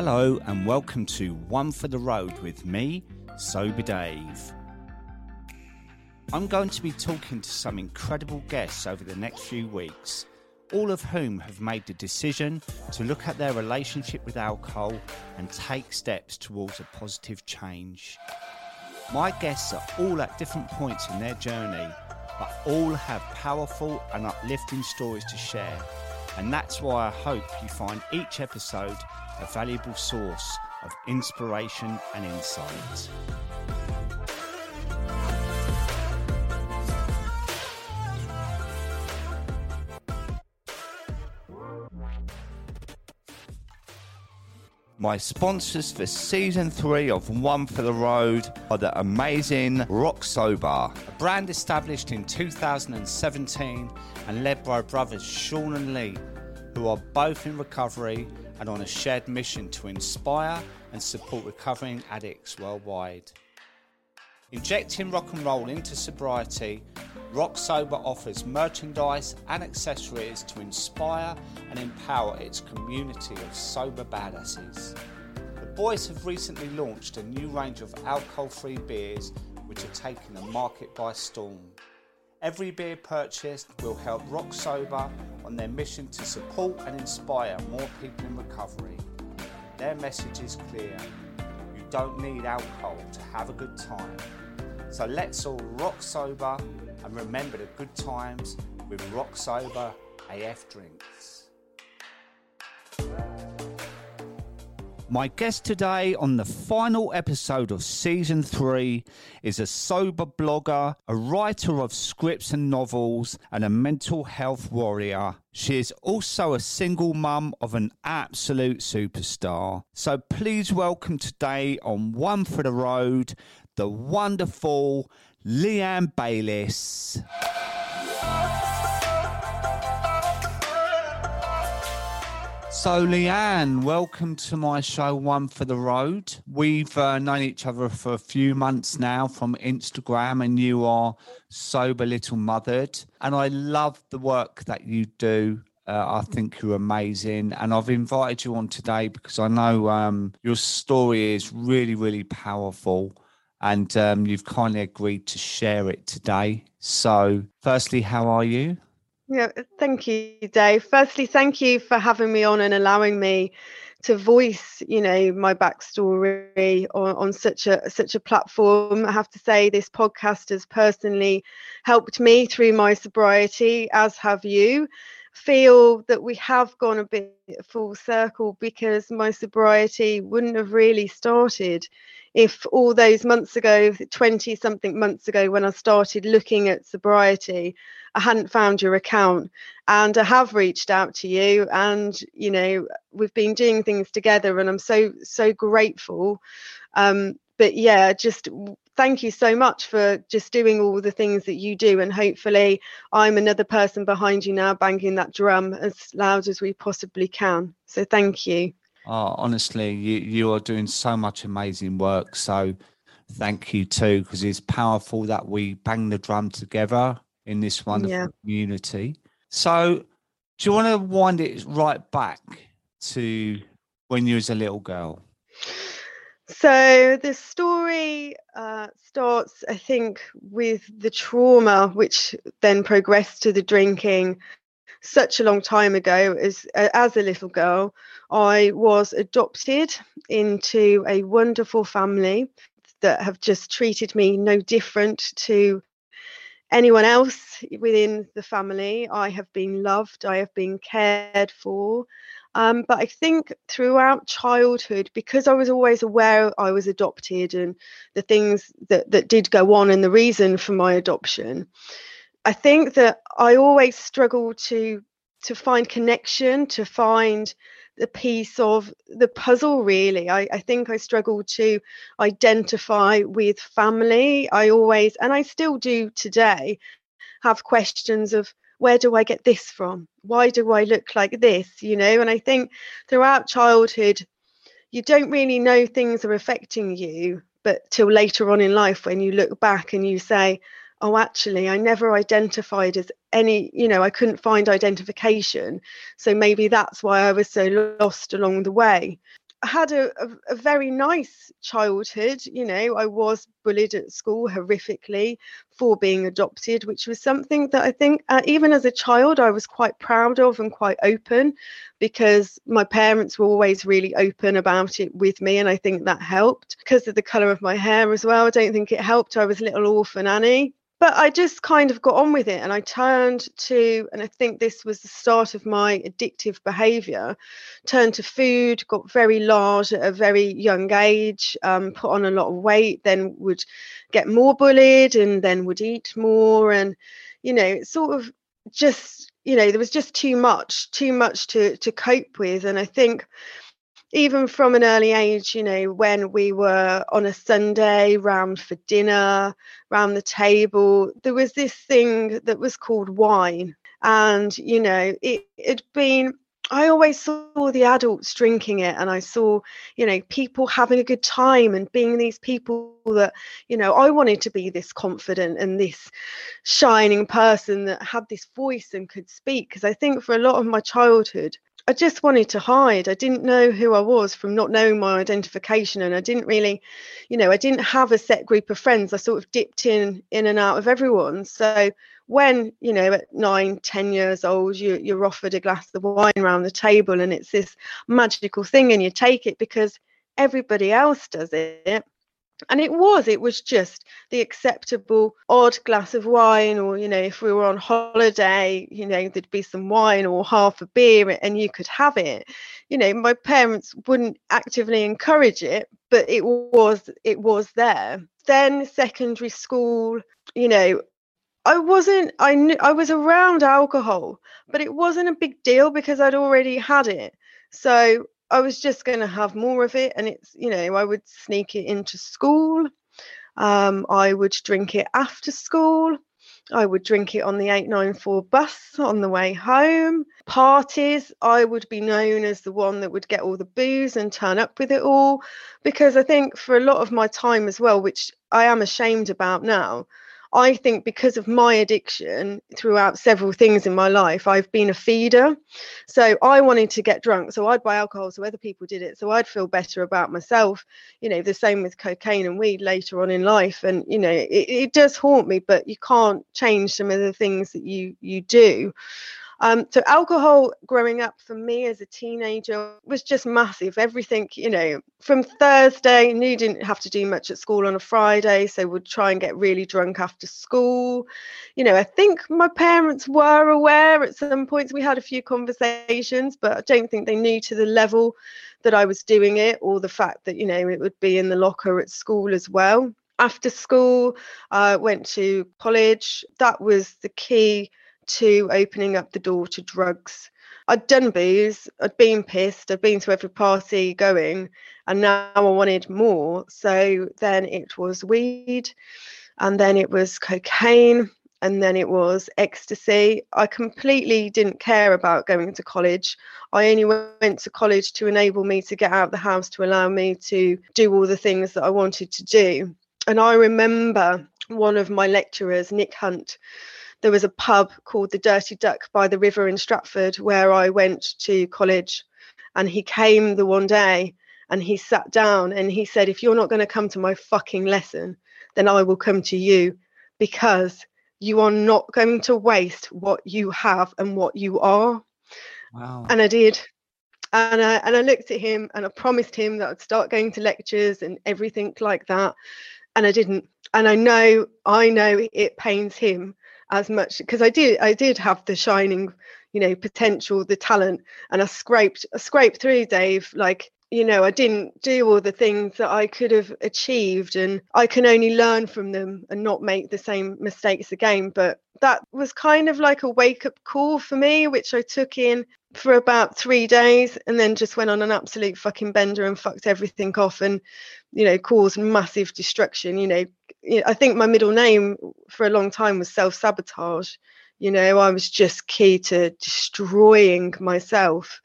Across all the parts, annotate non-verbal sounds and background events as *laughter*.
Hello, and welcome to One for the Road with me, Sober Dave. I'm going to be talking to some incredible guests over the next few weeks, all of whom have made the decision to look at their relationship with alcohol and take steps towards a positive change. My guests are all at different points in their journey, but all have powerful and uplifting stories to share. And that's why I hope you find each episode a valuable source of inspiration and insight. My sponsors for season three of One for the Road are the amazing Rock Sober, a brand established in 2017 and led by brothers Sean and Lee, who are both in recovery and on a shared mission to inspire and support recovering addicts worldwide. Injecting rock and roll into sobriety, Rock Sober offers merchandise and accessories to inspire and empower its community of sober badasses. The boys have recently launched a new range of alcohol free beers which are taking the market by storm. Every beer purchased will help Rock Sober on their mission to support and inspire more people in recovery. Their message is clear don't need alcohol to have a good time. So let's all rock sober and remember the good times with Rock Sober AF drinks. My guest today on the final episode of season three is a sober blogger, a writer of scripts and novels, and a mental health warrior. She is also a single mum of an absolute superstar. So please welcome today on One for the Road the wonderful Leanne Bayliss. So, Leanne, welcome to my show, One for the Road. We've uh, known each other for a few months now from Instagram, and you are sober little mothered. And I love the work that you do. Uh, I think you're amazing. And I've invited you on today because I know um, your story is really, really powerful. And um, you've kindly agreed to share it today. So, firstly, how are you? Yeah, thank you, Dave. Firstly, thank you for having me on and allowing me to voice, you know, my backstory on, on such a such a platform. I have to say, this podcast has personally helped me through my sobriety, as have you. Feel that we have gone a bit full circle because my sobriety wouldn't have really started if all those months ago 20 something months ago when i started looking at sobriety i hadn't found your account. And i have reached out to you and you know we've been doing things together and i'm so so grateful. Um, but yeah just thank you so much for just doing all the things that you do and hopefully i'm another person behind you now banging that drum as loud as we possibly can so thank you Oh, honestly, you, you are doing so much amazing work. So thank you too, because it's powerful that we bang the drum together in this wonderful yeah. community. So do you want to wind it right back to when you was a little girl? So the story uh, starts, I think, with the trauma, which then progressed to the drinking such a long time ago as as a little girl. I was adopted into a wonderful family that have just treated me no different to anyone else within the family. I have been loved i have been cared for um, but I think throughout childhood, because I was always aware I was adopted and the things that, that did go on and the reason for my adoption, I think that I always struggle to to find connection, to find the piece of the puzzle really. I, I, think i struggle to identify with family. I always and i still do today have questions of where do i get this from? Why do i look like this you know? And i think throughout childhood you don't really know things are affecting you but till later on in life when you look back and you say oh actually i never identified as any you know i couldn't find identification. So maybe that's why i was so lost along the way had a, a, a, very nice childhood. You know, I was bullied at school horrifically for being adopted, which was something that I think, uh, even as a child, I was quite proud of and quite open because my parents were always really open about it with me. And I think that helped because of the colour of my hair as well. I don't think it helped. I was a little orphan Annie but I just kind of got on with it and I turned to, and I think this was the start of my addictive behavior, turned to food, got very large at a very young age, um, put on a lot of weight, then would get more bullied and then would eat more. And, you know, sort of just, you know, there was just too much, too much to, to cope with. And I think, even from an early age, you know, when we were on a Sunday round for dinner, round the table, there was this thing that was called wine. And, you know, it had been, I always saw the adults drinking it and I saw, you know, people having a good time and being these people that, you know, I wanted to be this confident and this shining person that had this voice and could speak. Because I think for a lot of my childhood, I just wanted to hide. I didn't know who I was from not knowing my identification, and I didn't really, you know, I didn't have a set group of friends. I sort of dipped in in and out of everyone. So when you know at nine, ten years old, you you're offered a glass of wine around the table, and it's this magical thing, and you take it because everybody else does it and it was it was just the acceptable odd glass of wine or you know if we were on holiday you know there'd be some wine or half a beer and you could have it. You know my parents wouldn't actively encourage it but it was it was there. Then secondary school you know I wasn't I knew I was around alcohol but it wasn't a big deal because I'd already had it. So I was just going to have more of it. And it's, you know, I would sneak it into school. Um, I would drink it after school. I would drink it on the 894 bus on the way home. Parties, I would be known as the one that would get all the booze and turn up with it all. Because I think for a lot of my time as well, which I am ashamed about now, I think because of my addiction throughout several things in my life, I've been a feeder. So I wanted to get drunk. So I'd buy alcohol so other people did it. So I'd feel better about myself. You know, the same with cocaine and weed later on in life. And, you know, it, it does haunt me, but you can't change some of the things that you you do. Um, so alcohol growing up for me as a teenager was just massive. Everything, you know, from Thursday, knew didn't have to do much at school on a Friday, so would try and get really drunk after school. You know, I think my parents were aware at some points. We had a few conversations, but I don't think they knew to the level that I was doing it or the fact that, you know, it would be in the locker at school as well after school i uh, went to college that was the key to opening up the door to drugs. I'd done booze, I'd been pissed, I'd been to every party going, and now I wanted more. So then it was weed, and then it was cocaine, and then it was ecstasy. I completely didn't care about going to college. I only went to college to enable me to get out of the house, to allow me to do all the things that I wanted to do. And I remember one of my lecturers, Nick Hunt, there was a pub called the Dirty Duck by the river in Stratford where I went to college. And he came the one day and he sat down and he said, If you're not going to come to my fucking lesson, then I will come to you because you are not going to waste what you have and what you are. Wow. And I did. And I, and I looked at him and I promised him that I'd start going to lectures and everything like that. And I didn't. And I know, I know it pains him as much because I did I did have the shining you know potential the talent and I scraped I scraped through Dave like you know I didn't do all the things that I could have achieved and I can only learn from them and not make the same mistakes again but that was kind of like a wake up call for me which I took in for about 3 days and then just went on an absolute fucking bender and fucked everything off and you know caused massive destruction you know I think my middle name for a long time was self sabotage. You know, I was just key to destroying myself.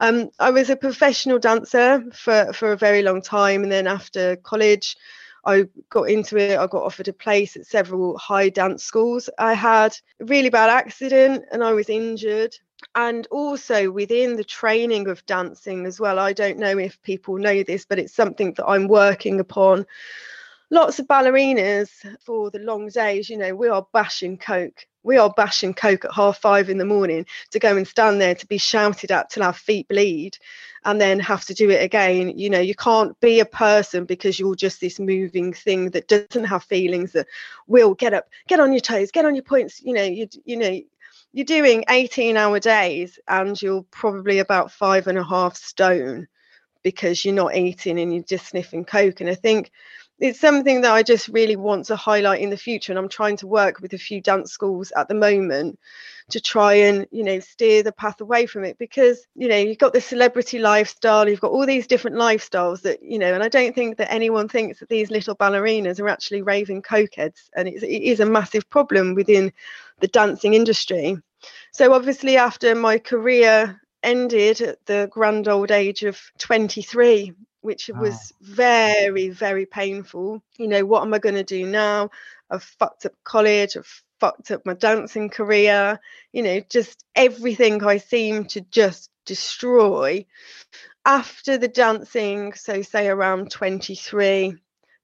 Um, I was a professional dancer for, for a very long time. And then after college, I got into it. I got offered a place at several high dance schools. I had a really bad accident and I was injured. and also within the training of dancing as well. I don't know if people know this, but it's something that I'm working upon. Lots of ballerinas for the long days, you know, we are bashing coke. We are bashing coke at half five in the morning to go and stand there to be shouted at till our feet bleed and then have to do it again. You know, you can't be a person because you're just this moving thing that doesn't have feelings that will get up, get on your toes, get on your points. You know, you you know, you're doing 18 hour days and you're probably about five and a half stone because you're not eating and you're just sniffing coke. And I think it's something that I just really want to highlight in the future. And I'm trying to work with a few dance schools at the moment to try and, you know, steer the path away from it because, you know, you've got the celebrity lifestyle, you've got all these different lifestyles that, you know, and I don't think that anyone thinks that these little ballerinas are actually raving cokeheads. And it's, it is a massive problem within the dancing industry. So obviously, after my career ended at the grand old age of 23 which ah. was very, very painful. You know, what am I going to do now? I've fucked up college, I've fucked up my dancing career, you know, just everything I seem to just destroy. After the dancing, so say around 23,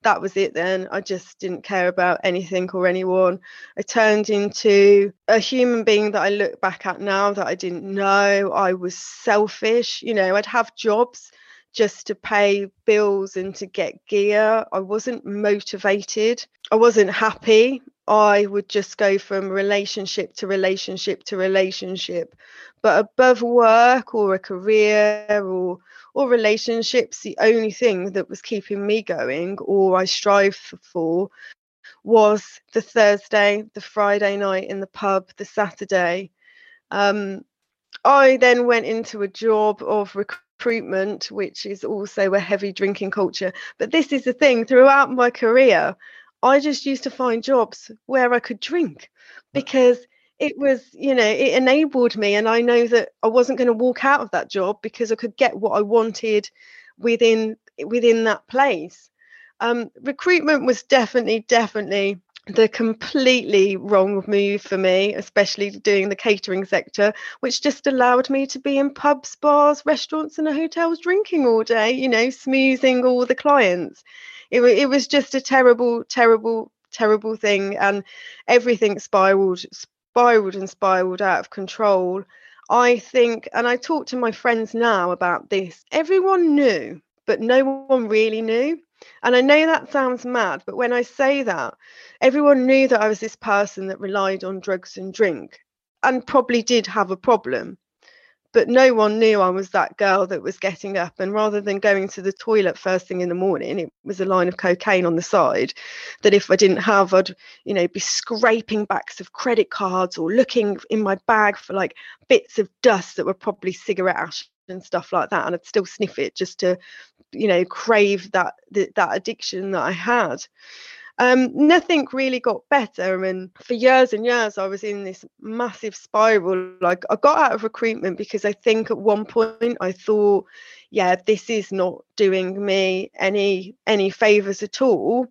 that was it then. I just didn't care about anything or anyone. I turned into a human being that I look back at now that I didn't know. I was selfish. You know, I'd have jobs just to pay bills and to get gear. I wasn't motivated. I wasn't happy. I would just go from relationship to relationship to relationship. But above work or a career or or relationships, the only thing that was keeping me going or I strive for was the Thursday, the Friday night in the pub, the Saturday. Um, I then went into a job of recruitment, which is also a heavy drinking culture. But this is the thing throughout my career, I just used to find jobs where I could drink because it was, you know, it enabled me. And I know that I wasn't going to walk out of that job because I could get what I wanted within within that place. Um, recruitment was definitely, definitely the completely wrong move for me, especially doing the catering sector, which just allowed me to be in pubs, bars, restaurants, and hotels drinking all day, you know, smoozing all the clients. It, it was just a terrible, terrible, terrible thing. And everything spiraled, spiraled and spiraled out of control. I think, and I talk to my friends now about this, everyone knew, but no one really knew. And I know that sounds mad, but when I say that, everyone knew that I was this person that relied on drugs and drink and probably did have a problem. But no one knew I was that girl that was getting up and rather than going to the toilet first thing in the morning, it was a line of cocaine on the side that if I didn't have, I'd, you know, be scraping backs of credit cards or looking in my bag for like bits of dust that were probably cigarette ash and stuff like that and I'd still sniff it just to you know crave that that addiction that I had um, nothing really got better. and for years and years, I was in this massive spiral. Like I got out of recruitment because I think at one point I thought, yeah, this is not doing me any any favors at all.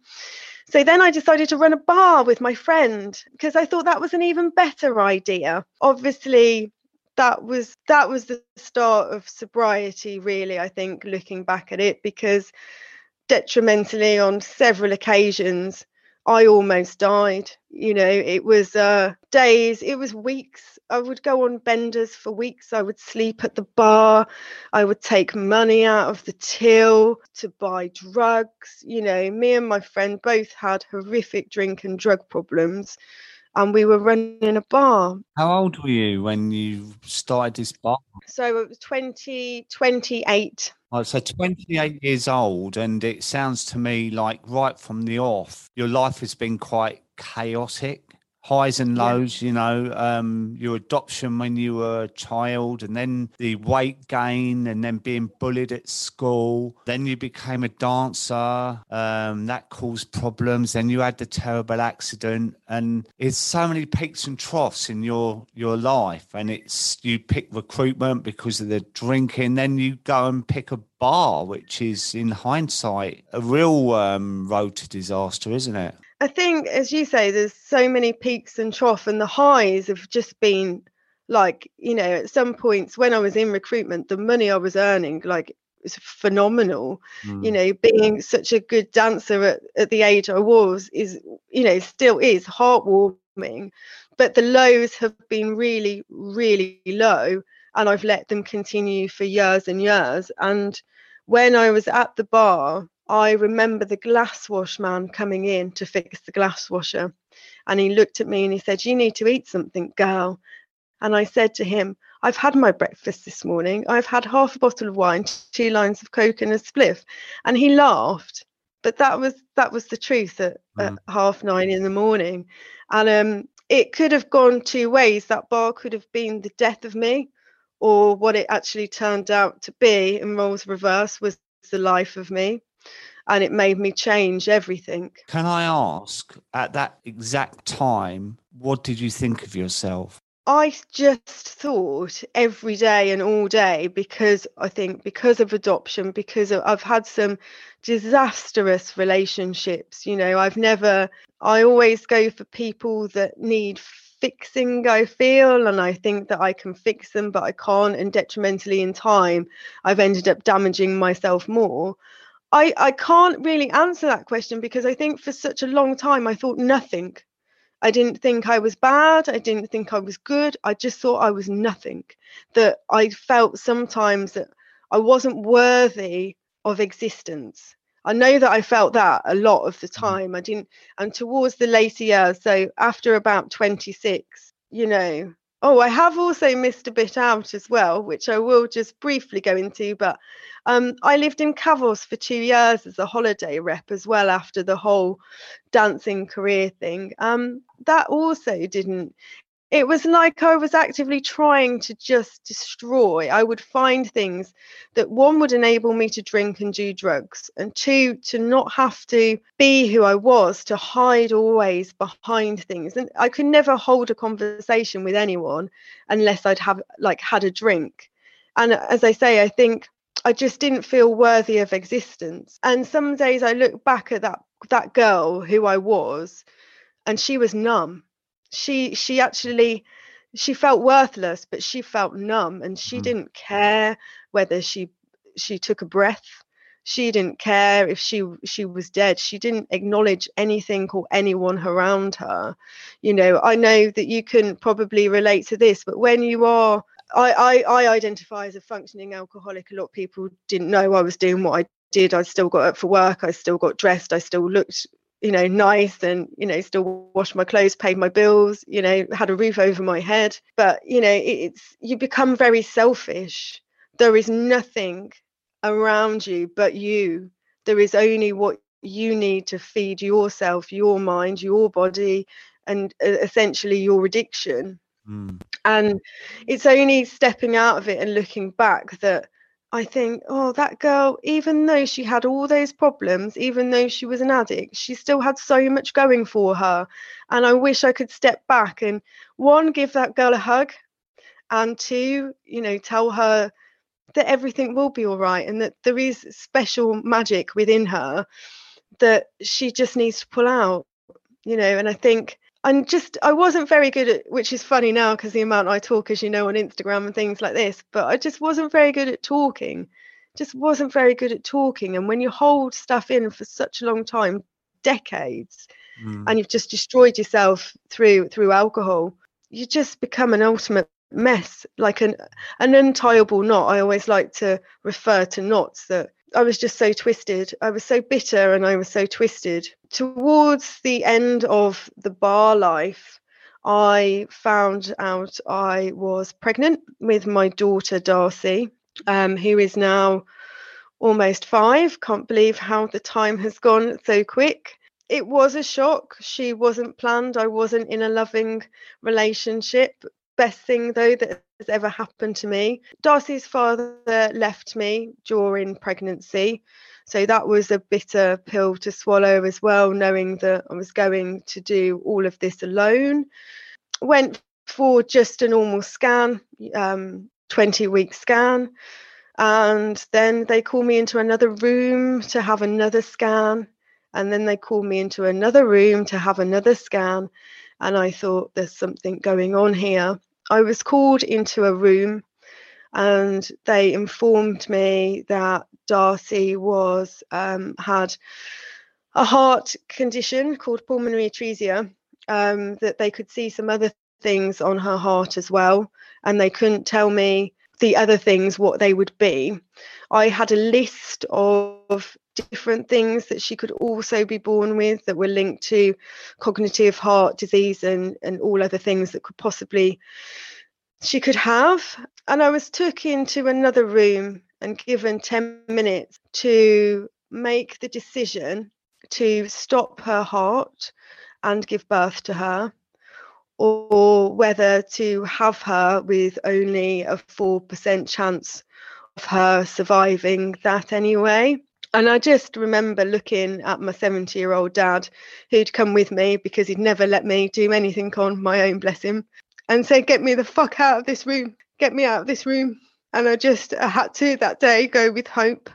So then I decided to run a bar with my friend because I thought that was an even better idea. Obviously, that was that was the start of sobriety really i think looking back at it because detrimentally on several occasions i almost died you know it was uh days it was weeks. I would go on benders for weeks. I would sleep at the bar. I would take money out of the till to buy drugs you know me and my friend both had horrific drink and drug problems and we were running a bar. How old were you when you started this bar? So it was 20, 28. Oh, so 28 years old, and it sounds to me like right from the off, your life has been quite chaotic highs and lows, yeah. you know, um, your adoption when you were a child, and then the weight gain, and then being bullied at school. Then you became a dancer. Um, that caused problems. Then you had the terrible accident, and it's so many peaks and troughs in your your life. And it's you pick recruitment because of the drinking. Then you go and pick a bar, which is in hindsight a real um, road to disaster, isn't it? I think, as you say, there's so many peaks and troughs, and the highs have just been like you know at some points when i was in recruitment the money i was earning like was phenomenal. Mm. you know being such a good dancer at, at the age i was is you know still is heartwarming. But the lows have been really really low and i've let them continue for years and years. And when i was at the bar i remember the glass wash man coming in to fix the glass washer and he looked at me and he said you need to eat something girl and I said to him, I've had my breakfast this morning. I've had half a bottle of wine, two lines of coke, and a spliff. And he laughed. But that was that was the truth at, mm. at half nine in the morning. And um, it could have gone two ways. That bar could have been the death of me, or what it actually turned out to be in roles reverse was the life of me. And it made me change everything. Can I ask, at that exact time, what did you think of yourself? I just thought every day and all day because I think because of adoption, because I've had some disastrous relationships. You know, I've never, I always go for people that need fixing, I feel, and I think that I can fix them, but I can't. And detrimentally in time, I've ended up damaging myself more. I, I can't really answer that question because I think for such a long time I thought nothing. I didn't think I was bad. I didn't think I was good. I just thought I was nothing. That I felt sometimes that I wasn't worthy of existence. I know that I felt that a lot of the mm-hmm. time. I didn't, and towards the later years, so after about 26, you know, Oh, I have also missed a bit out as well, which I will just briefly go into. But um, I lived in Kavos for two years as a holiday rep as well after the whole dancing career thing. Um, that also didn't it was like I was actively trying to just destroy. I would find things that one would enable me to drink and do drugs, and two, to not have to be who I was, to hide always behind things. And I could never hold a conversation with anyone unless I'd have like had a drink. And uh, as I say, I think I just didn't feel worthy of existence. And some days I look back at that that girl who I was, and she was numb she she actually she felt worthless but she felt numb and she mm. didn't care whether she she took a breath she didn't care if she she was dead she didn't acknowledge anything or anyone around her you know i know that you can probably relate to this but when you are I, I, I identify as a functioning alcoholic. A lot of people didn't know I was doing what I did. I still got up for work. I still got dressed. I still looked you know nice and you know still washed my clothes paid my bills you know had a roof over my head. But you know it's you become very selfish. There is nothing around you but you. There is only what you need to feed yourself your mind your body and uh, essentially your addiction. Mm. and it's only stepping out of it and looking back that I think, oh, that girl, even though she had all those problems, even though she was an addict, she still had so much going for her. And I wish I could step back and one, give that girl a hug, and two, you know, tell her that everything will be all right and that there is special magic within her that she just needs to pull out, you know. And I think and just I wasn't very good at which is funny now because the amount I talk as you know on Instagram and things like this but I just wasn't very good at talking just wasn't very good at talking and when you hold stuff in for such a long time decades mm. and you've just destroyed yourself through through alcohol you just become an ultimate mess like an an untiable knot I always like to refer to knots that I was just so twisted. I was so bitter and I was so twisted. Towards the end of the bar life, I found out I was pregnant with my daughter Darcey, um, who is now almost five. Can't believe how the time has gone so quick. It was a shock. She wasn't planned. I wasn't in a loving relationship. Best thing though that has ever happened to me. Darcey's father left me during pregnancy. So that was a bitter pill to swallow as well, knowing that I was going to do all of this alone. Went for just a normal scan, um, 20 week scan. And then they called me into another room to have another scan. And then they called me into another room to have another scan. And I thought, there's something going on here I was called into a room and they informed me that Darcey was um, had a heart condition called pulmonary atresia. Um, that they could see some other things on her heart as well, and they couldn't tell me the other things what they would be. I had a list of different things that she could also be born with that were linked to cognitive heart disease and and all other things that could possibly she could have. And I was took into another room and given 10 minutes to make the decision to stop her heart and give birth to her, or whether to have her with only a 4% chance of her surviving that anyway. And I just remember looking at my 70 year old dad who'd come with me because he'd never let me do anything on my own, bless him and said, Get me the fuck out of this room. Get me out of this room. And I just I had to that day go with hope.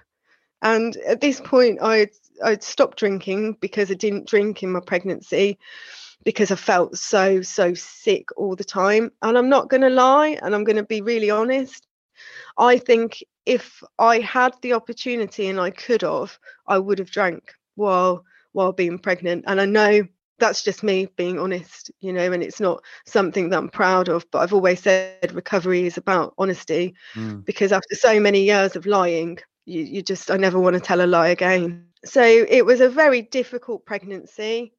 And at this point, I'd, I'd stopped drinking because I didn't drink in my pregnancy because I felt so, so sick all the time. And I'm not going to lie, and I'm going to be really honest. I think if I had the opportunity and I could have, I would have drank while while being pregnant. And I know that's just me being honest, you know, and it's not something that I'm proud of. But I've always said recovery is about honesty mm. because after so many years of lying, you, you just, I never want to tell a lie again. So it was a very difficult pregnancy.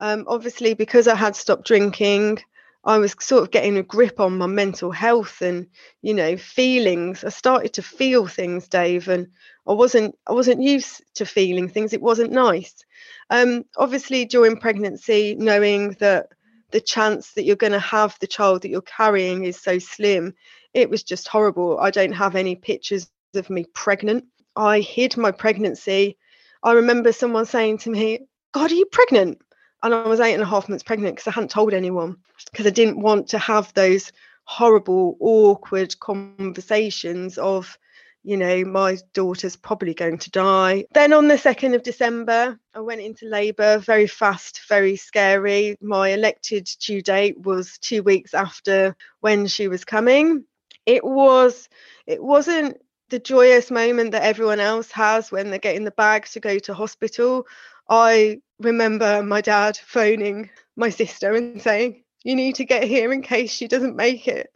Um, obviously, because I had stopped drinking, I was sort of getting a grip on my mental health and you know feelings. I started to feel things, Dave, and I wasn't I wasn't used to feeling things. It wasn't nice. Um, obviously, during pregnancy, knowing that the chance that you're going to have the child that you're carrying is so slim, it was just horrible. I don't have any pictures of me pregnant. I hid my pregnancy. I remember someone saying to me, God, are you pregnant? and I was eight and a half months pregnant because I hadn't told anyone because I didn't want to have those horrible, awkward conversations of, you know, my daughter's probably going to die. Then on the 2nd of December, I went into labour very fast, very scary. My elected due date was two weeks after when she was coming. It was, it wasn't the joyous moment that everyone else has when they're getting the bag to go to hospital. I remember my dad phoning my sister and saying, You need to get here in case she doesn't make it.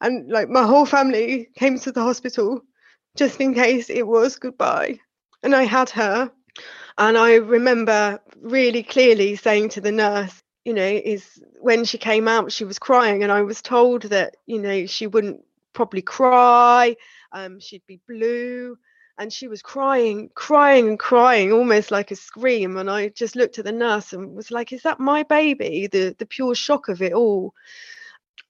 And like my whole family came to the hospital just in case it was goodbye. And I had her. And I remember really clearly saying to the nurse, you know, is when she came out, she was crying. And I was told that, you know, she wouldn't probably cry, um, she'd be blue and she was crying, crying and crying, almost like a scream. And I just looked at the nurse and was like, "Is that my baby?" The the pure shock of it all.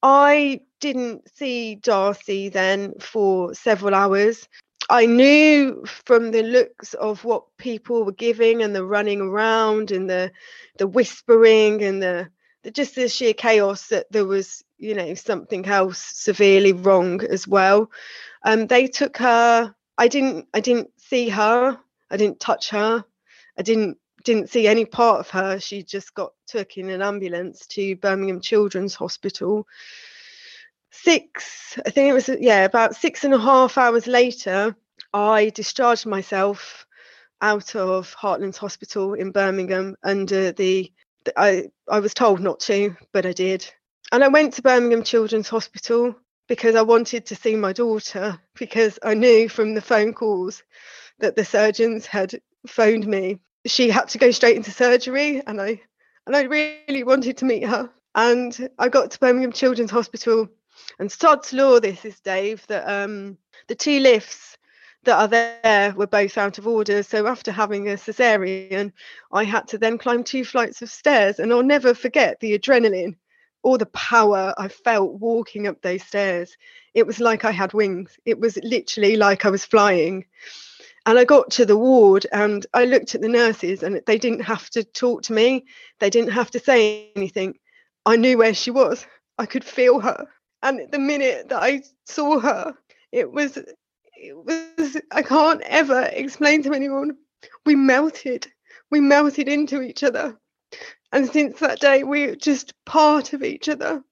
I didn't see Darcey then for several hours. I knew from the looks of what people were giving and the running around and the the whispering and the, the just the sheer chaos that there was, you know, something else severely wrong as well. Um, they took her I didn't I didn't see her. I didn't touch her. I didn't didn't see any part of her. She just got took in an ambulance to Birmingham Children's Hospital. Six, I think it was yeah, about six and a half hours later, I discharged myself out of Heartlands Hospital in Birmingham under the I I was told not to, but I did. And I went to Birmingham Children's Hospital because I wanted to see my daughter because I knew from the phone calls that the surgeons had phoned me. She had to go straight into surgery and I and I really wanted to meet her. And I got to Birmingham Children's Hospital and sod's law this is Dave that um the two lifts that are there were both out of order. So after having a cesarean, I had to then climb two flights of stairs and I'll never forget the adrenaline or the power I felt walking up those stairs. It was like I had wings. It was literally like I was flying. And I got to the ward and I looked at the nurses and they didn't have to talk to me. They didn't have to say anything. I knew where she was. I could feel her. And the minute that I saw her, it was it was I can't ever explain to anyone. We melted. We melted into each other. And since that day, we're just part of each other.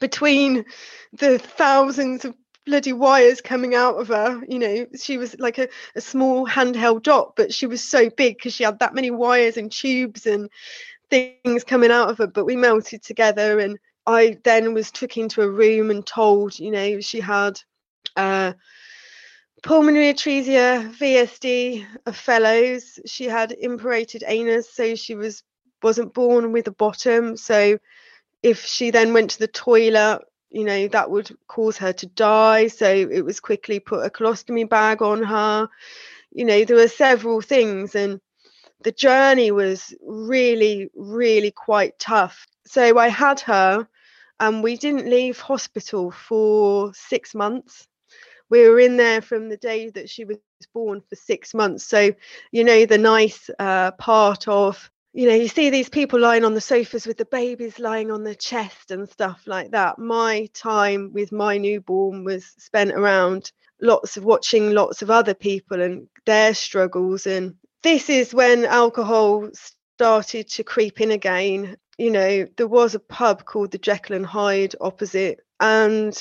between the thousands of bloody wires coming out of her. You know, she was like a, a small handheld dot, but she was so big because she had that many wires and tubes and things coming out of her. But we melted together, and I then was took into a room and told, you know, she had uh, pulmonary atresia, VSD of fellows. She had imperforate anus, so she was wasn't born with a bottom. So if she then went to the toilet you know that would cause her to die so it was quickly put a colostomy bag on her. You know there were several things and the journey was really really quite tough. So i had her and we didn't leave hospital for 6 months. We were in there from the day that she was born for 6 months. So you know the nice uh, part of you know, you see these people lying on the sofas with the babies lying on their chest and stuff like that. My time with my newborn was spent around lots of watching lots of other people and their struggles. And this is when alcohol started to creep in again. You know, there was a pub called the Jekyll and Hyde opposite, and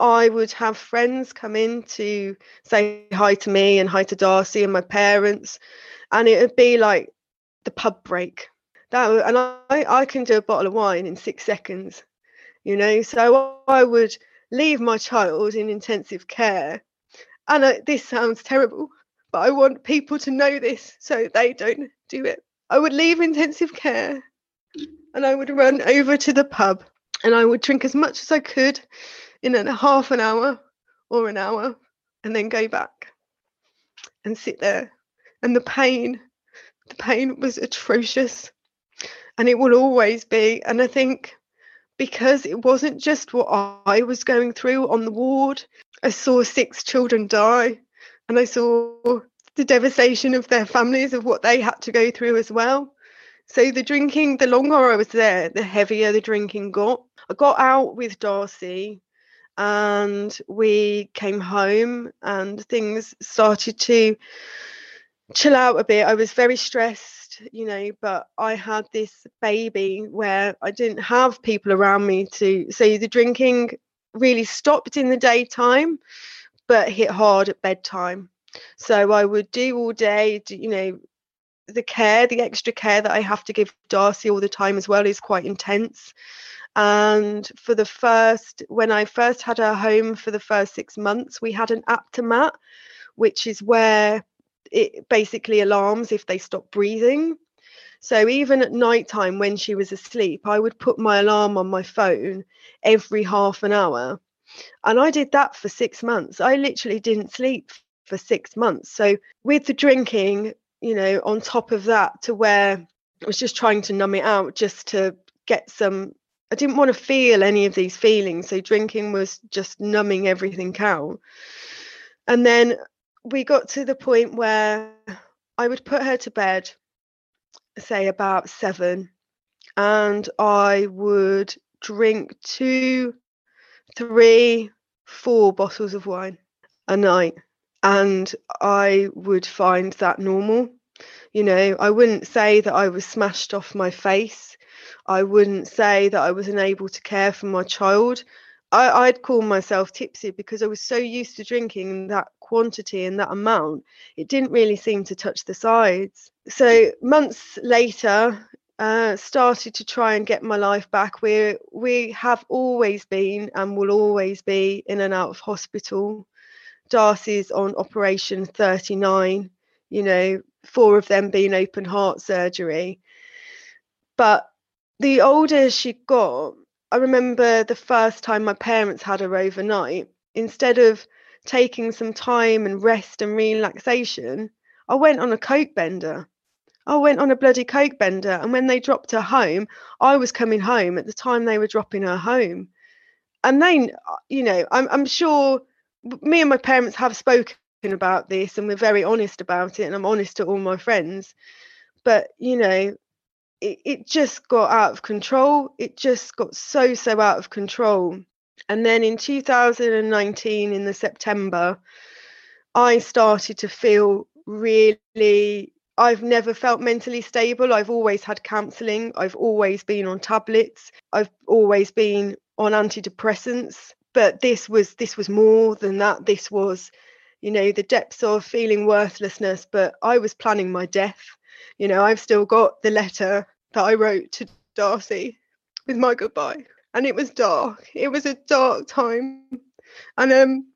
I would have friends come in to say hi to me and hi to Darcey and my parents. And it would be like the pub break. That and I I can do a bottle of wine in six seconds, you know. So I would leave my child in intensive care, and uh, this sounds terrible, but I want people to know this so they don't do it. I would leave intensive care, and I would run over to the pub, and I would drink as much as I could in a half an hour or an hour, and then go back and sit there, and the pain the pain was atrocious and it will always be. And I think because it wasn't just what I was going through on the ward, I saw six children die and I saw the devastation of their families, of what they had to go through as well. So the drinking, the longer I was there, the heavier the drinking got. I got out with Darcey and we came home and things started to chill out a bit. I was very stressed, you know, but I had this baby where I didn't have people around me to. So the drinking really stopped in the daytime, but hit hard at bedtime. So I would do all day, you know, the care, the extra care that I have to give Darcey all the time as well is quite intense. And for the first, when I first had her home for the first six months, we had an Aptomat, which is where it basically alarms if they stop breathing. So even at night time when she was asleep, I would put my alarm on my phone every half an hour. And I did that for six months. I literally didn't sleep for six months. So with the drinking, you know, on top of that, to where I was just trying to numb it out just to get some. I didn't want to feel any of these feelings. So drinking was just numbing everything out. And then we got to the point where I would put her to bed, say about seven, and I would drink two, three, four bottles of wine a night. And I would find that normal. You know, I wouldn't say that I was smashed off my face. I wouldn't say that I was unable to care for my child. I, would call myself tipsy because I was so used to drinking that quantity and that amount, it didn't really seem to touch the sides. So months later, uh, started to try and get my life back. We we have always been and will always be in and out of hospital. Darcey's on operation 39. You know, four of them being open heart surgery. But the older she got, I remember the first time my parents had her overnight. Instead of taking some time and rest and relaxation, I went on a coke bender. I went on a bloody coke bender. And when they dropped her home, I was coming home at the time they were dropping her home. And then, uh, you know, I'm, I'm sure me and my parents have spoken about this and we're very honest about it. And I'm honest to all my friends. But, you know, it, it just got out of control. It just got so, so out of control. And then in 2019, in the September, I started to feel really. I've never felt mentally stable. I've always had counselling. I've always been on tablets. I've always been on antidepressants, but this was this was more than that. This was, you know, the depths of feeling worthlessness. But I was planning my death. You know, I've still got the letter that I wrote to Darcey with my goodbye, and it was dark. It was a dark time, and um,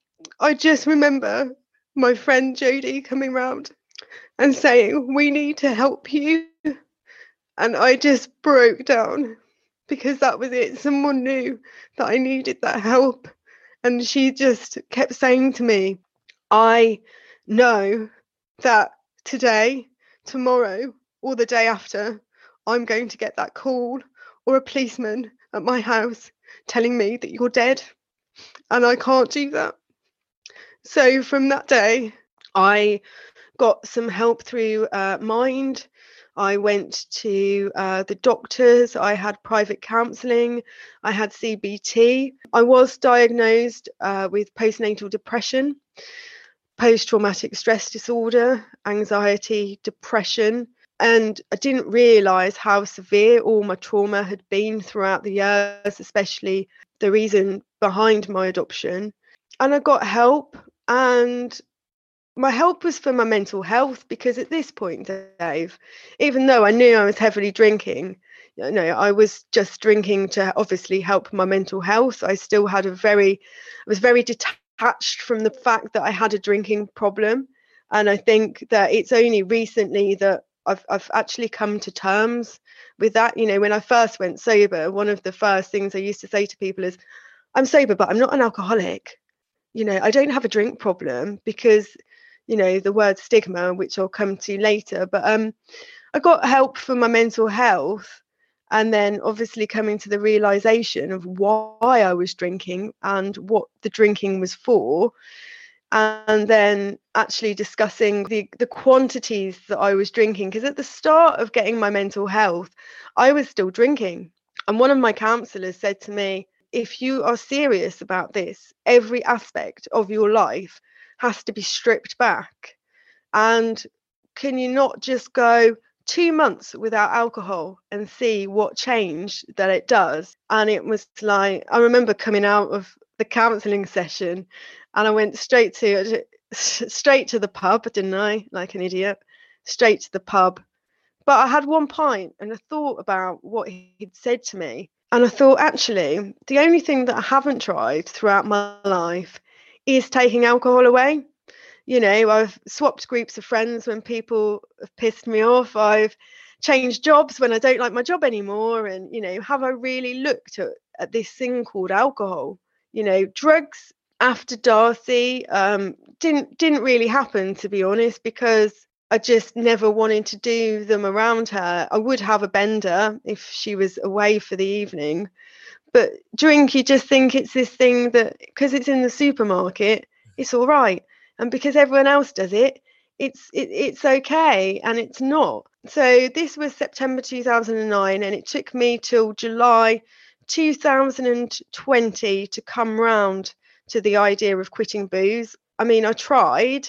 I just remember my friend Jodie coming round and saying, We need to help you. And I just broke down because that was it. Someone knew that I needed that help. And she just kept saying to me, I know that today, tomorrow, or the day after, I'm going to get that call or a policeman at my house telling me that you're dead. And I can't do that. So from that day, I got some help through uh, Mind. I went to uh, the doctors. I had private counselling. I had CBT. I was diagnosed uh, with postnatal depression, post traumatic stress disorder, anxiety, depression. And I didn't realise how severe all my trauma had been throughout the years, especially the reason behind my adoption. And I got help and my help was for my mental health because at this point, Dave, even though I knew I was heavily drinking, you know, I was just drinking to obviously help my mental health. I still had a very, I was very detached from the fact that I had a drinking problem. And I think that it's only recently that I've I've actually come to terms with that. You know, when I first went sober, one of the first things I used to say to people is, I'm sober, but I'm not an alcoholic you know, I don't have a drink problem because, you know, the word stigma, which I'll come to later, but um, I got help for my mental health. And then obviously coming to the realization of why I was drinking and what the drinking was for. And then actually discussing the, the quantities that I was drinking. Because at the start of getting my mental health, I was still drinking. And one of my counselors said to me, if you are serious about this, every aspect of your life has to be stripped back. And can you not just go two months without alcohol and see what change that it does? And it was like, I remember coming out of the counseling session and I went straight to uh, *laughs* straight to the pub, didn't I? Like an idiot, straight to the pub. But I had one pint and I thought about what he'd said to me and I thought, actually, the only thing that I haven't tried throughout my life is taking alcohol away. You know, I've swapped groups of friends when people have pissed me off. I've changed jobs when I don't like my job anymore. And, you know, have I really looked at, at this thing called alcohol? You know, drugs after Darcey um, didn't didn't really happen to be honest because I just never wanted to do them around her. I would have a bender if she was away for the evening. But drink, you just think it's this thing that because it's in the supermarket, it's all right. And because everyone else does it, it's it, it's okay and it's not. So this was September 2009 and it took me till July 2020 to come round to the idea of quitting booze. I mean, I tried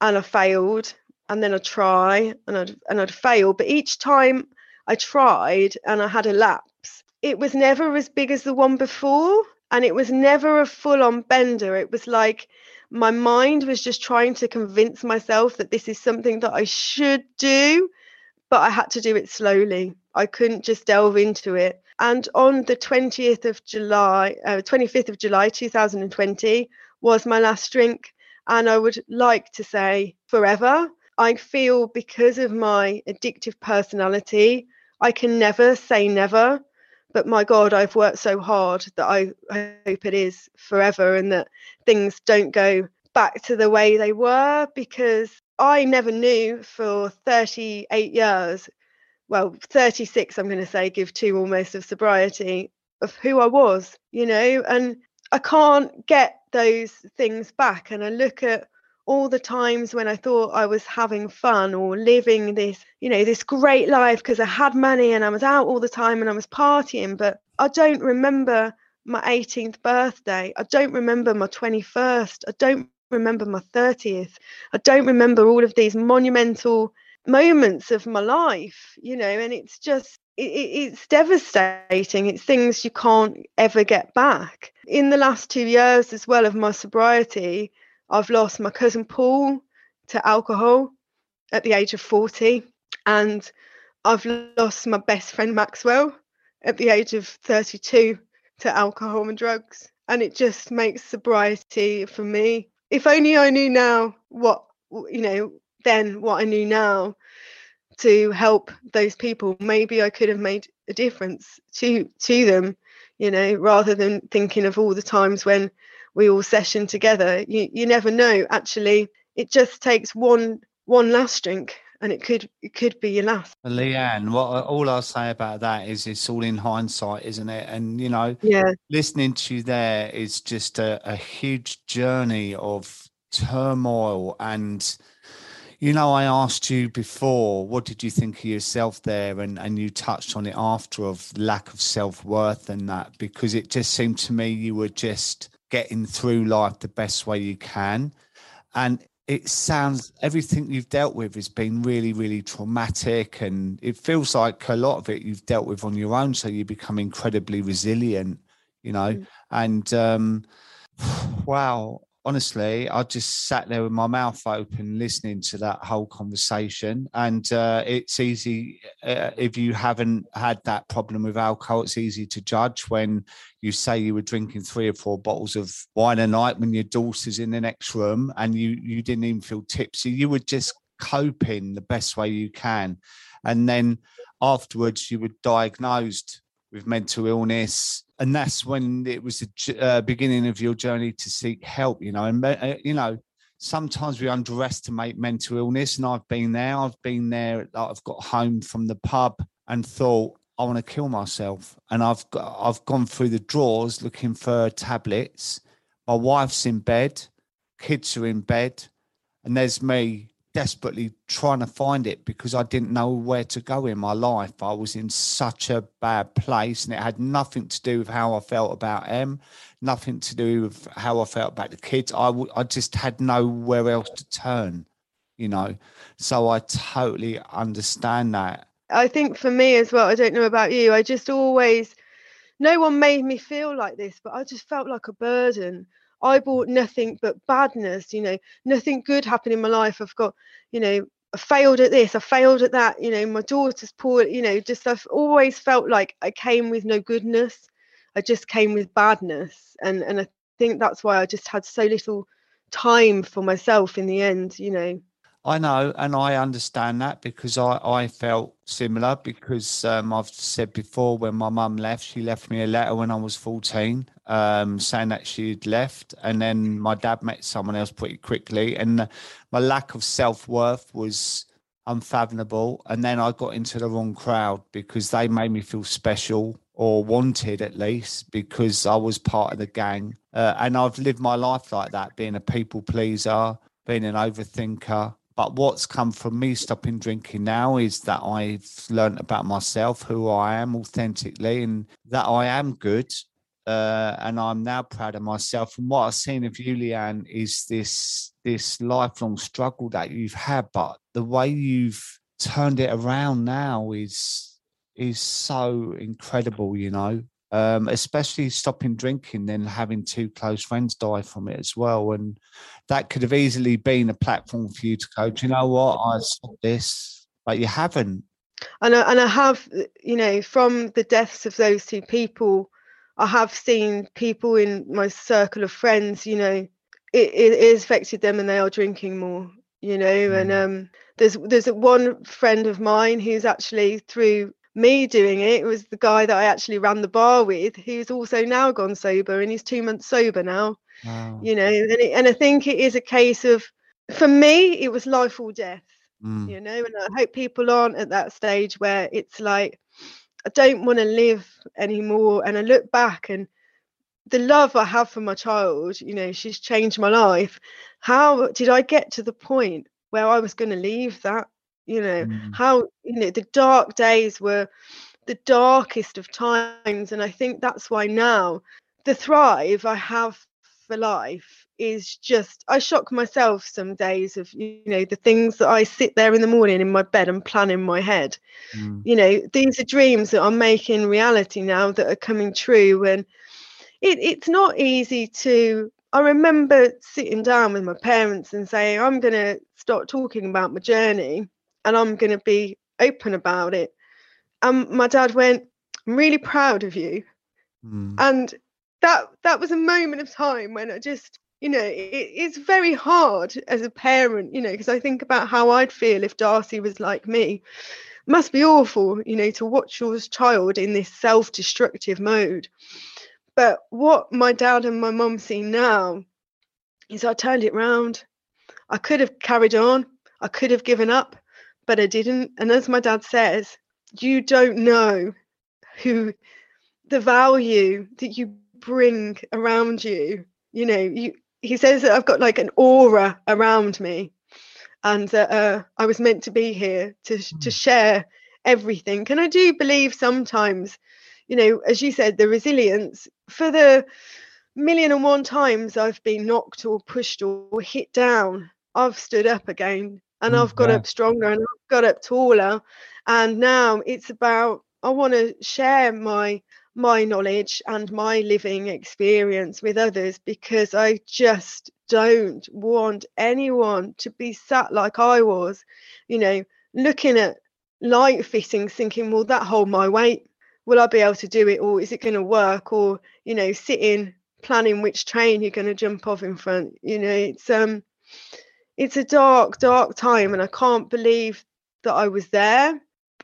and I failed and then I'd try and I'd and I'd fail. But each time I tried and I had a lapse, it was never as big as the one before, and it was never a full-on bender. It was like my mind was just trying to convince myself that this is something that I should do, but I had to do it slowly. I couldn't just delve into it. And on the 20th of July, uh, 25th of July 2020 was my last drink. And I would like to say forever I feel because of my addictive personality, I can never say never. But my God, I've worked so hard that I, I hope it is forever and that things don't go back to the way they were because I never knew for 38 years, well, 36, I'm going to say, give two almost of sobriety, of who I was, you know, and I can't get those things back. And I look at all the times when I thought I was having fun or living this, you know, this great life because I had money and I was out all the time and I was partying, but I don't remember my 18th birthday. I don't remember my 21st. I don't remember my 30th. I don't remember all of these monumental moments of my life, you know, and it's just it, it's devastating. It's things you can't ever get back. In the last two years, as well, of my sobriety, I've lost my cousin Paul to alcohol at the age of 40, and I've lost my best friend Maxwell at the age of 32 to alcohol and drugs. And it just makes sobriety for me. If only I knew now what, you know, then what I knew now to help those people, maybe I could have made a difference to to them, you know, rather than thinking of all the times when we all session together. You you never know. Actually, it just takes one one last drink and it could it could be your last. Leanne, what all I'll say about that is it's all in hindsight, isn't it? And you know, yeah, listening to you there is just a, a huge journey of turmoil and you know i asked you before what did you think of yourself there? And and you touched on it after of lack of self-worth and that because it just seemed to me you were just getting through life the best way you can. And it sounds everything you've dealt with has been really really traumatic and it feels like a lot of it you've dealt with on your own so you become incredibly resilient you know? Mm. and um *sighs* wow honestly, I just sat there with my mouth open listening to that whole conversation. And uh, it's easy, uh, if you haven't had that problem with alcohol, it's easy to judge when you say you were drinking three or four bottles of wine a night when your daughter's in the next room and you, you didn't even feel tipsy. You were just coping the best way you can. And then afterwards, you were diagnosed with mental illness and that's when it was the uh, beginning of your journey to seek help you know and uh, you know sometimes we underestimate mental illness and i've been there. I've been there i've got home from the pub and thought i want to kill myself and i've got, i've gone through the drawers looking for tablets. My wife's in bed kids are in bed and there's me desperately trying to find it because I didn't know where to go in my life. I was in such a bad place, and it had nothing to do with how I felt about M, nothing to do with how I felt about the kids. I, w- I just had nowhere else to turn, you know. So I totally understand that. I think for me as well, I don't know about you, I just always, no one made me feel like this, but I just felt like a burden. I bought nothing but badness, you know, nothing good happened in my life. I've got, you know, I failed at this, I failed at that, you know, my daughter's poor, you know, just I've always felt like I came with no goodness. I just came with badness. And and I think that's why I just had so little time for myself in the end, you know. I know, and I understand that because I, I felt similar. Because um, I've said before, when my mum left, she left me a letter when I was 14 um, saying that she'd left. And then my dad met someone else pretty quickly. And my lack of self worth was unfathomable. And then I got into the wrong crowd because they made me feel special or wanted at least because I was part of the gang. Uh, and I've lived my life like that, being a people pleaser, being an overthinker but what's come from me stopping drinking now is that I've learned about myself, who I am authentically, and that I am good. Uh, and I'm now proud of myself. And what I've seen of you, Leanne, is this this lifelong struggle that you've had, but the way you've turned it around now is is so incredible. You know, um, especially stopping drinking, then having two close friends die from it as well. And that could have easily been a platform for you to go, do you know what? I stopped this, but you haven't. And I, and I have, you know, from the deaths of those two people, I have seen people in my circle of friends, you know, it, it has affected them and they are drinking more, you know. Mm. And um, there's there's one friend of mine who's actually through me doing it. It was the guy that I actually ran the bar with, who's also now gone sober and he's two months sober now. Wow. You know, and it, and I think it is a case of, for me, it was life or death. Mm. You know, and I hope people aren't at that stage where it's like, I don't want to live anymore. And I look back and the love I have for my child, you know, she's changed my life. How did I get to the point where I was going to leave that? You know mm. how you know the dark days were the darkest of times and i think that's why now the thrive i have for life is just I shock myself some days of you know the things that I sit there in the morning in my bed and plan in my head. Mm. You know, these are dreams that I'm making reality now that are coming true and it, it's not easy to I remember sitting down with my parents and saying, I'm going to start talking about my journey and I'm going to be open about it. And my dad went, I'm really proud of you. Mm. And that that was a moment of time when I just, you know, it, it's very hard as a parent, you know, because I think about how I'd feel if Darcey was like me. It must be awful, you know, to watch your child in this self-destructive mode. But what my dad and my mum see now is I turned it round. I could have carried on, I could have given up, but I didn't. And as my dad says, you don't know who the value that you bring around you. You know, you he says that I've got like an aura around me and that uh, I was meant to be here to to hmm. share everything. And I do believe sometimes you know, as you said, the resilience for the million and one times I've been knocked or pushed or hit down, I've stood up again and mm, I've got yeah. up stronger and I've got up taller. And now it's about I want to share my my knowledge and my living experience with others because I just don't want anyone to be sat like I was, you know, looking at light fittings thinking, well, that hold my weight will I be able to do it or is it going to work or you know sitting planning which train you're going to jump off in front you know it's um it's a dark dark time and I can't believe that I was there.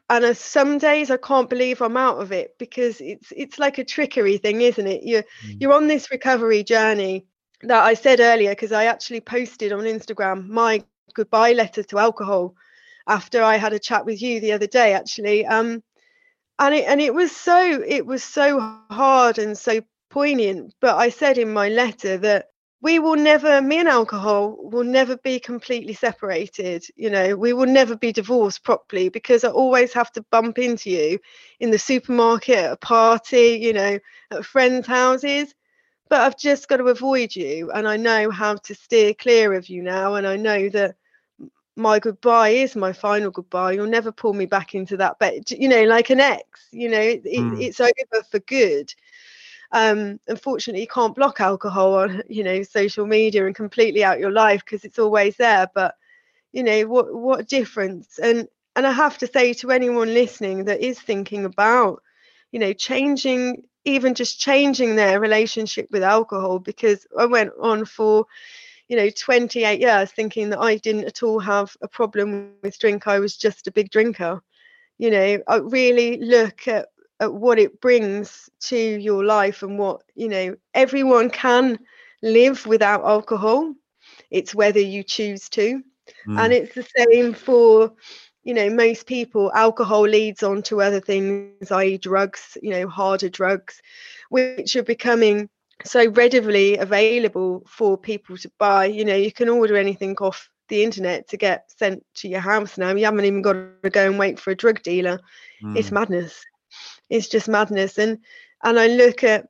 And uh, some days I can't believe I'm out of it because it's it's like a trickery thing isn't it? You're mm. you're on this recovery journey that I said earlier because I actually posted on Instagram my goodbye letter to alcohol after I had a chat with you the other day actually. Um and it and it was so it was so hard and so poignant but i said in my letter that we will never me and alcohol will never be completely separated you know we will never be divorced properly because i always have to bump into you in the supermarket at a party you know at friends houses but i've just got to avoid you and i know how to steer clear of you now and i know that my goodbye is my final goodbye. You'll never pull me back into that bed. You know, like an ex. You know, it, mm. it's over for good. Um, unfortunately, you can't block alcohol on you know social media and completely out your life because it's always there. But you know what what difference? And and I have to say to anyone listening that is thinking about you know changing even just changing their relationship with alcohol because I went on for you know 28 years thinking that i didn't at all have a problem with drink i was just a big drinker you know i really look at, at what it brings to your life and what you know everyone can live without alcohol it's whether you choose to mm. and it's the same for you know most people alcohol leads on to other things i.e drugs you know harder drugs which are becoming so readily available for people to buy. You know, you can order anything off the internet to get sent to your house now. You haven't even got to go and wait for a drug dealer. Mm. It's madness. It's just madness. And and I look at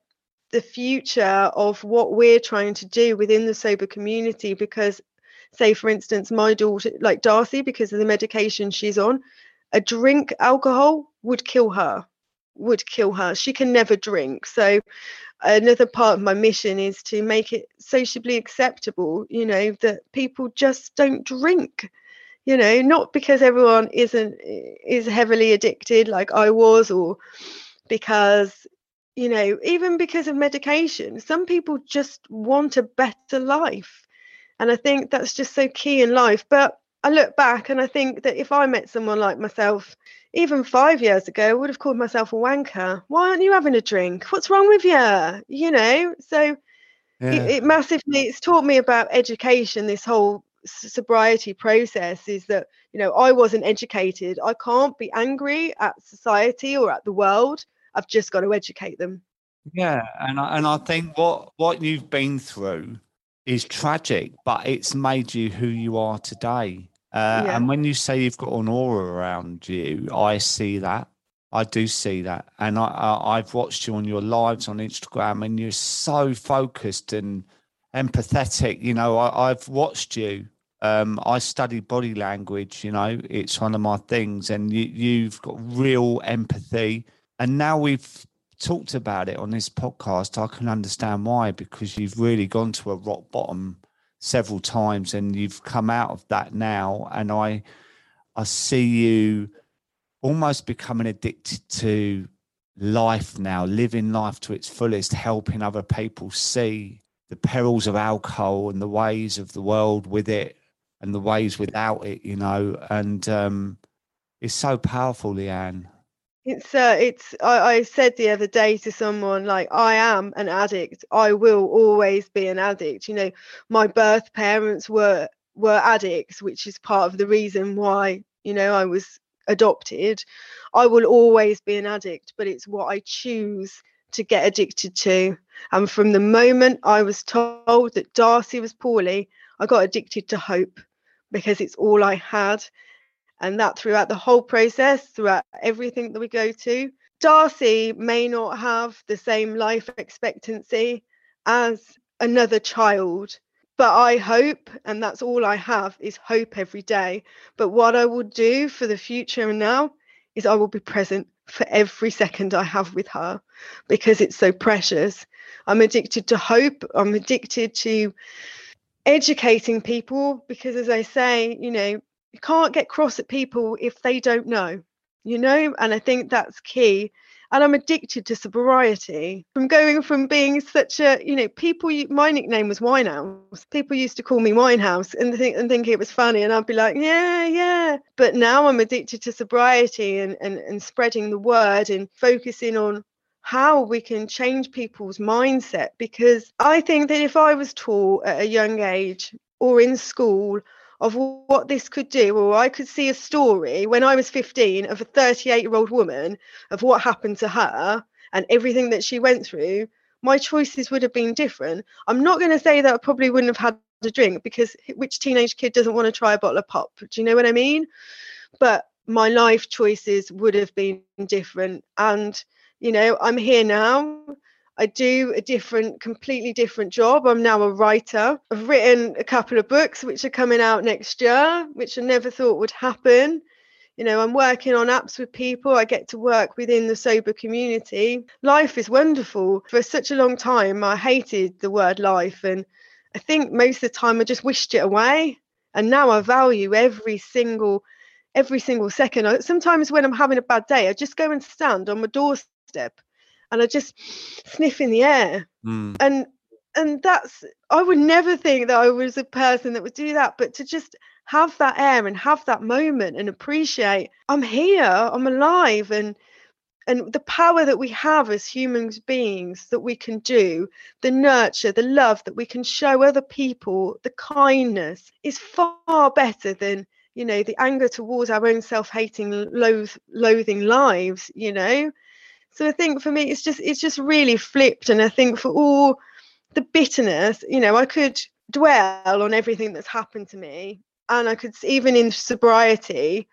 the future of what we're trying to do within the sober community because say for instance my daughter like Darcey because of the medication she's on a drink alcohol would kill her would kill her. She can never drink. So another part of my mission is to make it sociably acceptable you know that people just don't drink you know not because everyone isn't is heavily addicted like i was or because you know even because of medication some people just want a better life and i think that's just so key in life but i look back and i think that if i met someone like myself even five years ago, I would have called myself a wanker. Why aren't you having a drink? What's wrong with you? You know, so yeah. it, it, massively it's taught me about education. This whole sobriety process is that you know I wasn't educated. I can't be angry at society or at the world. I've just got to educate them. Yeah, and I, and I think what what you've been through is tragic, but it's made you who you are today. Uh, yeah. And when you say you've got an aura around you, I see that. I do see that, and I, I have watched you on your lives on Instagram, and you're so focused and empathetic. You know, I, I've watched you. Um, I study body language. You know, it's one of my things, and you, you've got real empathy. And now we've talked about it on this podcast, I can understand why because you've really gone to a rock bottom several times and you've come out of that now and I I see you almost becoming addicted to life now, living life to its fullest, helping other people see the perils of alcohol and the ways of the world with it and the ways without it, you know. And um, it's so powerful, Leanne. It's uh, it's. I, I said the other day to someone like, I am an addict. I will always be an addict. You know, my birth parents were were addicts, which is part of the reason why you know I was adopted. I will always be an addict, but it's what I choose to get addicted to. And from the moment I was told that Darcey was poorly, I got addicted to hope because it's all I had and that throughout the whole process, throughout everything that we go to. Darcey may not have the same life expectancy as another child, but I hope, and that's all I have is hope every day. But what I will do for the future and now is I will be present for every second I have with her because it's so precious. I'm addicted to hope. I'm addicted to educating people because, as I say, you know, you can't get cross at people if they don't know, you know? And I think that's key. And I'm addicted to sobriety. From going from being such a, you know, people, my nickname was Winehouse. People used to call me Winehouse and think, and think it was funny. And I'd be like, yeah, yeah. But now I'm addicted to sobriety and, and, and spreading the word and focusing on how we can change people's mindset because I think that if I was taught at a young age or in school of what this could do, or I could see a story when I was 15 of a 38 year old woman of what happened to her and everything that she went through, my choices would have been different. I'm not going to say that I probably wouldn't have had a drink because which teenage kid doesn't want to try a bottle of pop? Do you know what I mean? But my life choices would have been different. And, you know, I'm here now I do a different, completely different job. I'm now a writer. I've written a couple of books which are coming out next year, which I never thought would happen. You know, I'm working on apps with people. I get to work within the sober community. Life is wonderful. For such a long time, I hated the word life. And I think most of the time I just wished it away. And now I value every single every single second. Sometimes when I'm having a bad day, I just go and stand on my doorstep and I just sniff in the air. Mm. And and that's I would never think that I was a person that would do that, but to just have that air and have that moment and appreciate I'm here, I'm alive and and the power that we have as human beings that we can do, the nurture, the love that we can show other people, the kindness is far better than you know the anger towards our own self-hating loath, loathing lives you know so I think for me, it's just it's just really flipped. And I think for all the bitterness, you know, I could dwell on everything that's happened to me, and I could even in sobriety,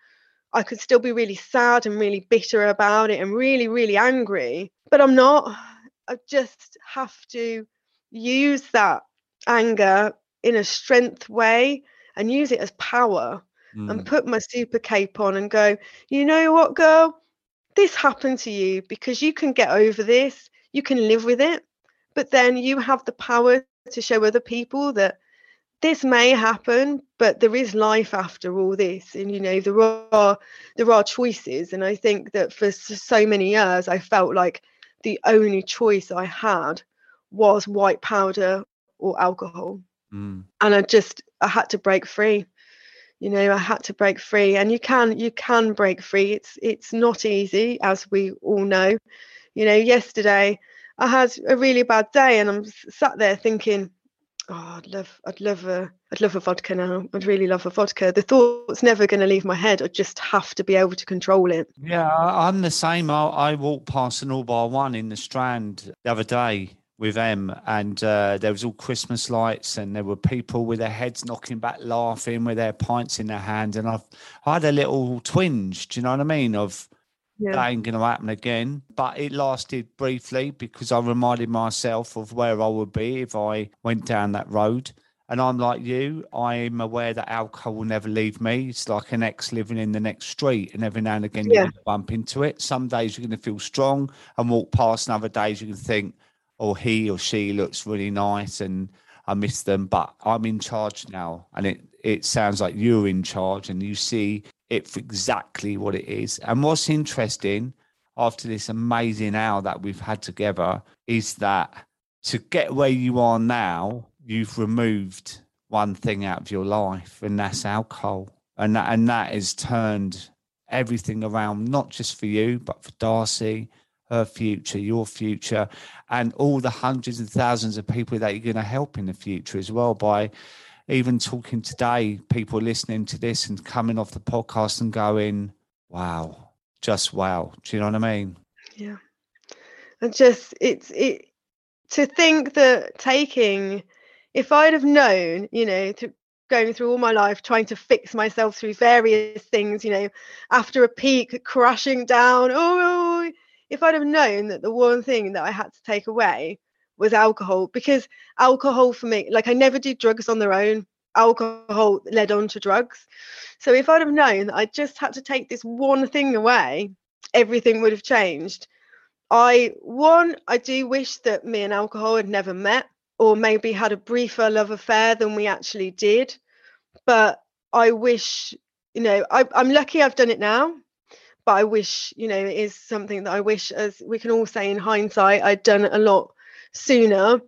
I could still be really sad and really bitter about it and really really angry. But I'm not. I just have to use that anger in a strength way and use it as power mm. and put my super cape on and go, you know what, girl? This happened to you because you can get over this, you can live with it, but then you have the power to show other people that this may happen, but there is life after all this, and you know there are there are choices, and I think that for so many years I felt like the only choice I had was white powder or alcohol, mm. and I just I had to break free you know i had to break free and you can you can break free. It's it's not easy as we all know. You know yesterday i had a really bad day and i'm sat there thinking oh i'd love i'd love a i'd love a vodka now. I'd really love a vodka. The thought's never going to leave my head. I just have to be able to control it. Yeah i'm the same. I, I walked past an all bar one in the strand the other day with M, and uh, there was all Christmas lights, and there were people with their heads knocking back, laughing with their pints in their hand, and I've I had a little twinge. Do you know what I mean? Of yeah. that ain't going to happen again. But it lasted briefly because I reminded myself of where I would be if I went down that road. And I'm like you, I'm aware that alcohol will never leave me. It's like an ex living in the next street, and every now and again yeah. you bump into it. Some days you're going to feel strong and walk past, and other days you can think, oh, he or she looks really nice and I miss them. But I'm in charge now, and it, it sounds like you're in charge and you see it for exactly what it is. And what's interesting after this amazing hour that we've had together is that to get where you are now, you've removed one thing out of your life, and that's alcohol. And that, and that has turned everything around, not just for you, but for Darcey, her future, your future, and all the hundreds and thousands of people that you're going to help in the future as well by even talking today, people listening to this and coming off the podcast and going, wow, just wow. Do you know what I mean? Yeah. And just, it's, it, to think that taking, if I'd have known, you know, to, going through all my life trying to fix myself through various things, you know, after a peak crashing down, oh, oh, oh if I'd have known that the one thing that I had to take away was alcohol because alcohol for me like i never did drugs on their own. Alcohol led on to drugs. So if i'd have known that i just had to take this one thing away everything would have changed. I one i do wish that me and alcohol had never met or maybe had a briefer love affair than we actually did. But i wish you know I, i'm lucky i've done it now but i wish you know it is something that i wish as we can all say in hindsight i'd done it a lot sooner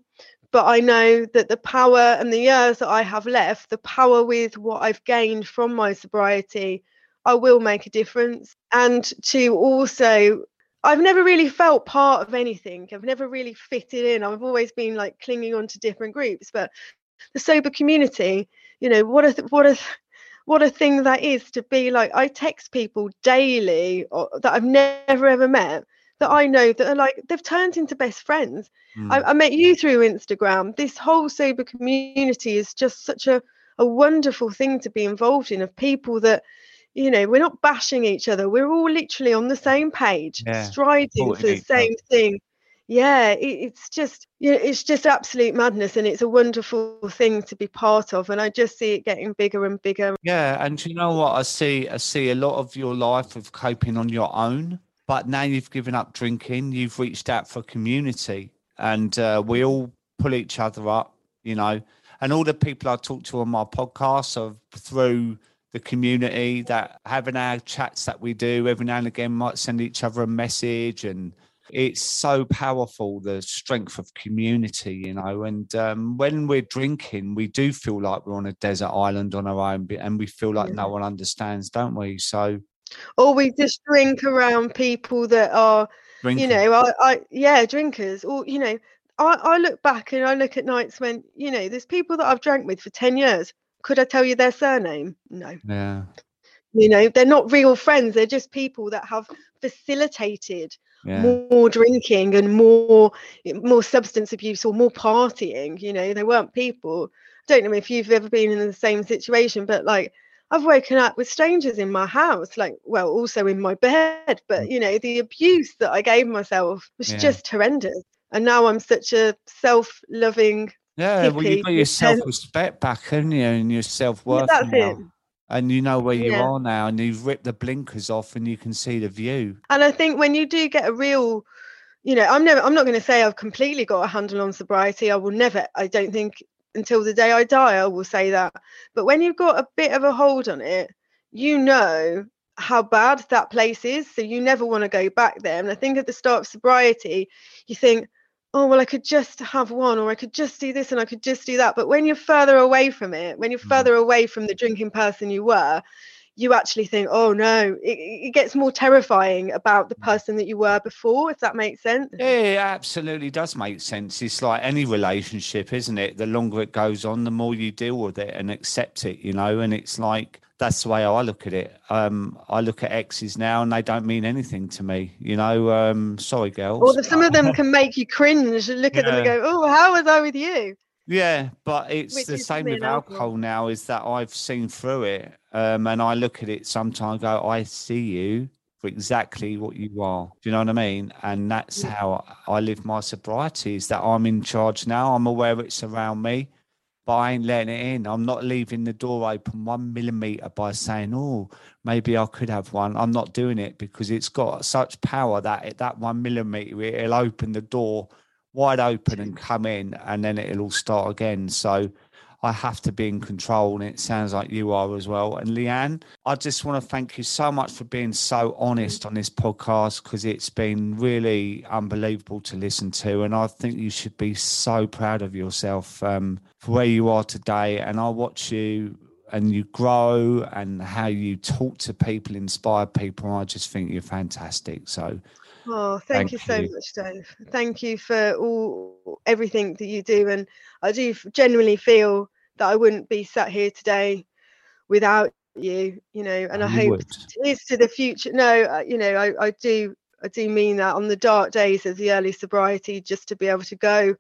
but I know that the power and the years that I have left, the power with what I've gained from my sobriety, I will make a difference. And to also, I've never really felt part of anything. I've never really fitted in. I've always been like clinging on to different groups. But the sober community, you know, what a what a what a thing that is to be like. I text people daily or, that I've never ever met that I know that are like they've turned into best friends. Mm. I, I, met you through Instagram. This whole sober community is just such a, a wonderful thing to be involved in of people that, you know, we're not bashing each other. We're all literally on the same page, yeah. striding for the same thing. Yeah, it, it's just you know, it's just absolute madness, and it's a wonderful thing to be part of. And I just see it getting bigger and bigger. Yeah, and you know what I see? I see a lot of your life of coping on your own but now you've given up drinking, you've reached out for community, and uh, we all pull each other up, you know. And all the people I talk to on my podcast are through the community that having our chats that we do every now and again might send each other a message and it's so powerful the strength of community you know and um, when we're drinking we do feel like we're on a desert island on our own and we feel like yeah. no one understands don't we? So or we just drink around people that are Drinking. you know I, I yeah drinkers. Or you know I, I look back and I look at nights when you know there's people that I've drank with for 10 years. Could I tell you their surname? No. Yeah. You know they're not real friends. They're just people that have facilitated yeah. more drinking and more more substance abuse or more partying you know they weren't people I don't know if you've ever been in the same situation but like I've woken up with strangers in my house, like, well, also in my bed. But, mm. you know, the abuse that I gave myself was yeah. just horrendous. And now I'm such a self loving. Yeah, well, you got your self respect back, haven't you? And your self worth. Yeah, that's now. it. And you know where you yeah. are now, and you've ripped the blinkers off, and you can see the view. And I think when you do get a real you know i'm never i'm not going to say i've completely got a handle on sobriety i will never i don't think until the day I die, I will say that. But when you've got a bit of a hold on it, you know how bad that place is. So you never want to go back there. And I think at the start of sobriety, you think, oh, well, I could just have one, or I could just do this and I could just do that. But when you're further away from it, when you're mm. further away from the drinking person you were, you actually think, oh no, it, it, gets more terrifying about the mm. person that you were before, if that makes sense. Yeah, it absolutely does make sense. It's like any relationship, isn't it? The longer it goes on, the more you deal with it and accept it, you know, and it's like, that's the way I look at it. Um, I look at exes now and they don't mean anything to me. You know, um, sorry, girls. Or some of them can make you cringe and look yeah. at them and go, oh, how was I with you? Yeah, but it's Which the same with alcohol, alcohol now. Is that I've seen through it, um, and I look at it sometimes. Go, I see you for exactly what you are. Do you know what I mean? And that's Yeah. how I live my sobriety is that I'm in charge now. I'm aware it's around me, but I ain't letting it in. I'm not leaving the door open one millimeter by saying, oh, maybe I could have one. I'm not doing it because it's got such power that it, that one millimeter, it'll open the door wide open and come in and then it'll all start again. So I have to be in control, and it sounds like you are as well. And Leanne, I just want to thank you so much for being so honest on this podcast because it's been really unbelievable to listen to. And I think you should be so proud of yourself um, for where you are today. And I watch you and you grow and how you talk to people, inspire people. And I just think you're fantastic. So, Oh, thank, Thank you so you. much, Dave. Thank you for all everything that you do, and I do genuinely feel that I wouldn't be sat here today without you. You know, and I hope would. it is to the future. No, uh, you know, I, I do, I do mean that on the dark days of the early sobriety, just to be able to go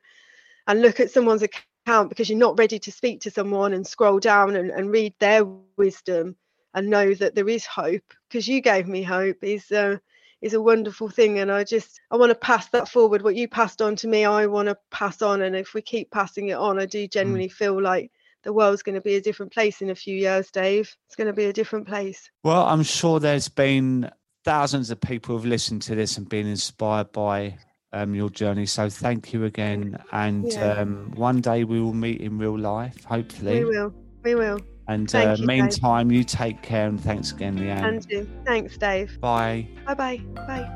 and look at someone's account because you're not ready to speak to someone and scroll down and, and read their wisdom and know that there is hope because you gave me hope is uh, is a wonderful thing and i just i want to pass that forward what you passed on to me i want to pass on and if we keep passing it on i do genuinely feel like the world's going to be a different place in a few years dave it's going to be a different place Well, I'm sure there's been thousands of people who've listened to this and been inspired by um, your journey. So thank you again. And Yeah. um, one day we will meet in real life, hopefully. we will we will And uh, you, Dave. meantime, you take care and thanks again, Leanne. and you thanks dave Bye. bye bye bye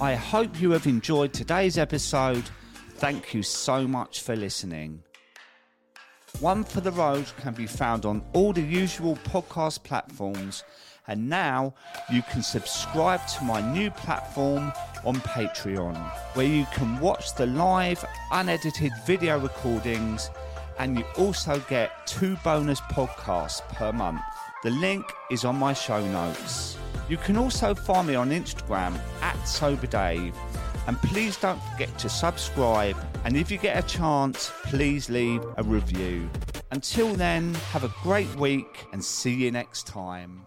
I hope you have enjoyed today's episode. Thank you so much for listening. One for the Road can be found on all the usual podcast platforms, and now you can subscribe to my new platform on Patreon, where you can watch the live, unedited video recordings, and you also get two bonus podcasts per month. The link is on my show notes. You can also find me on Instagram at SoberDave. And please don't forget to subscribe. And if you get a chance, please leave a review. Until then, have a great week and see you next time.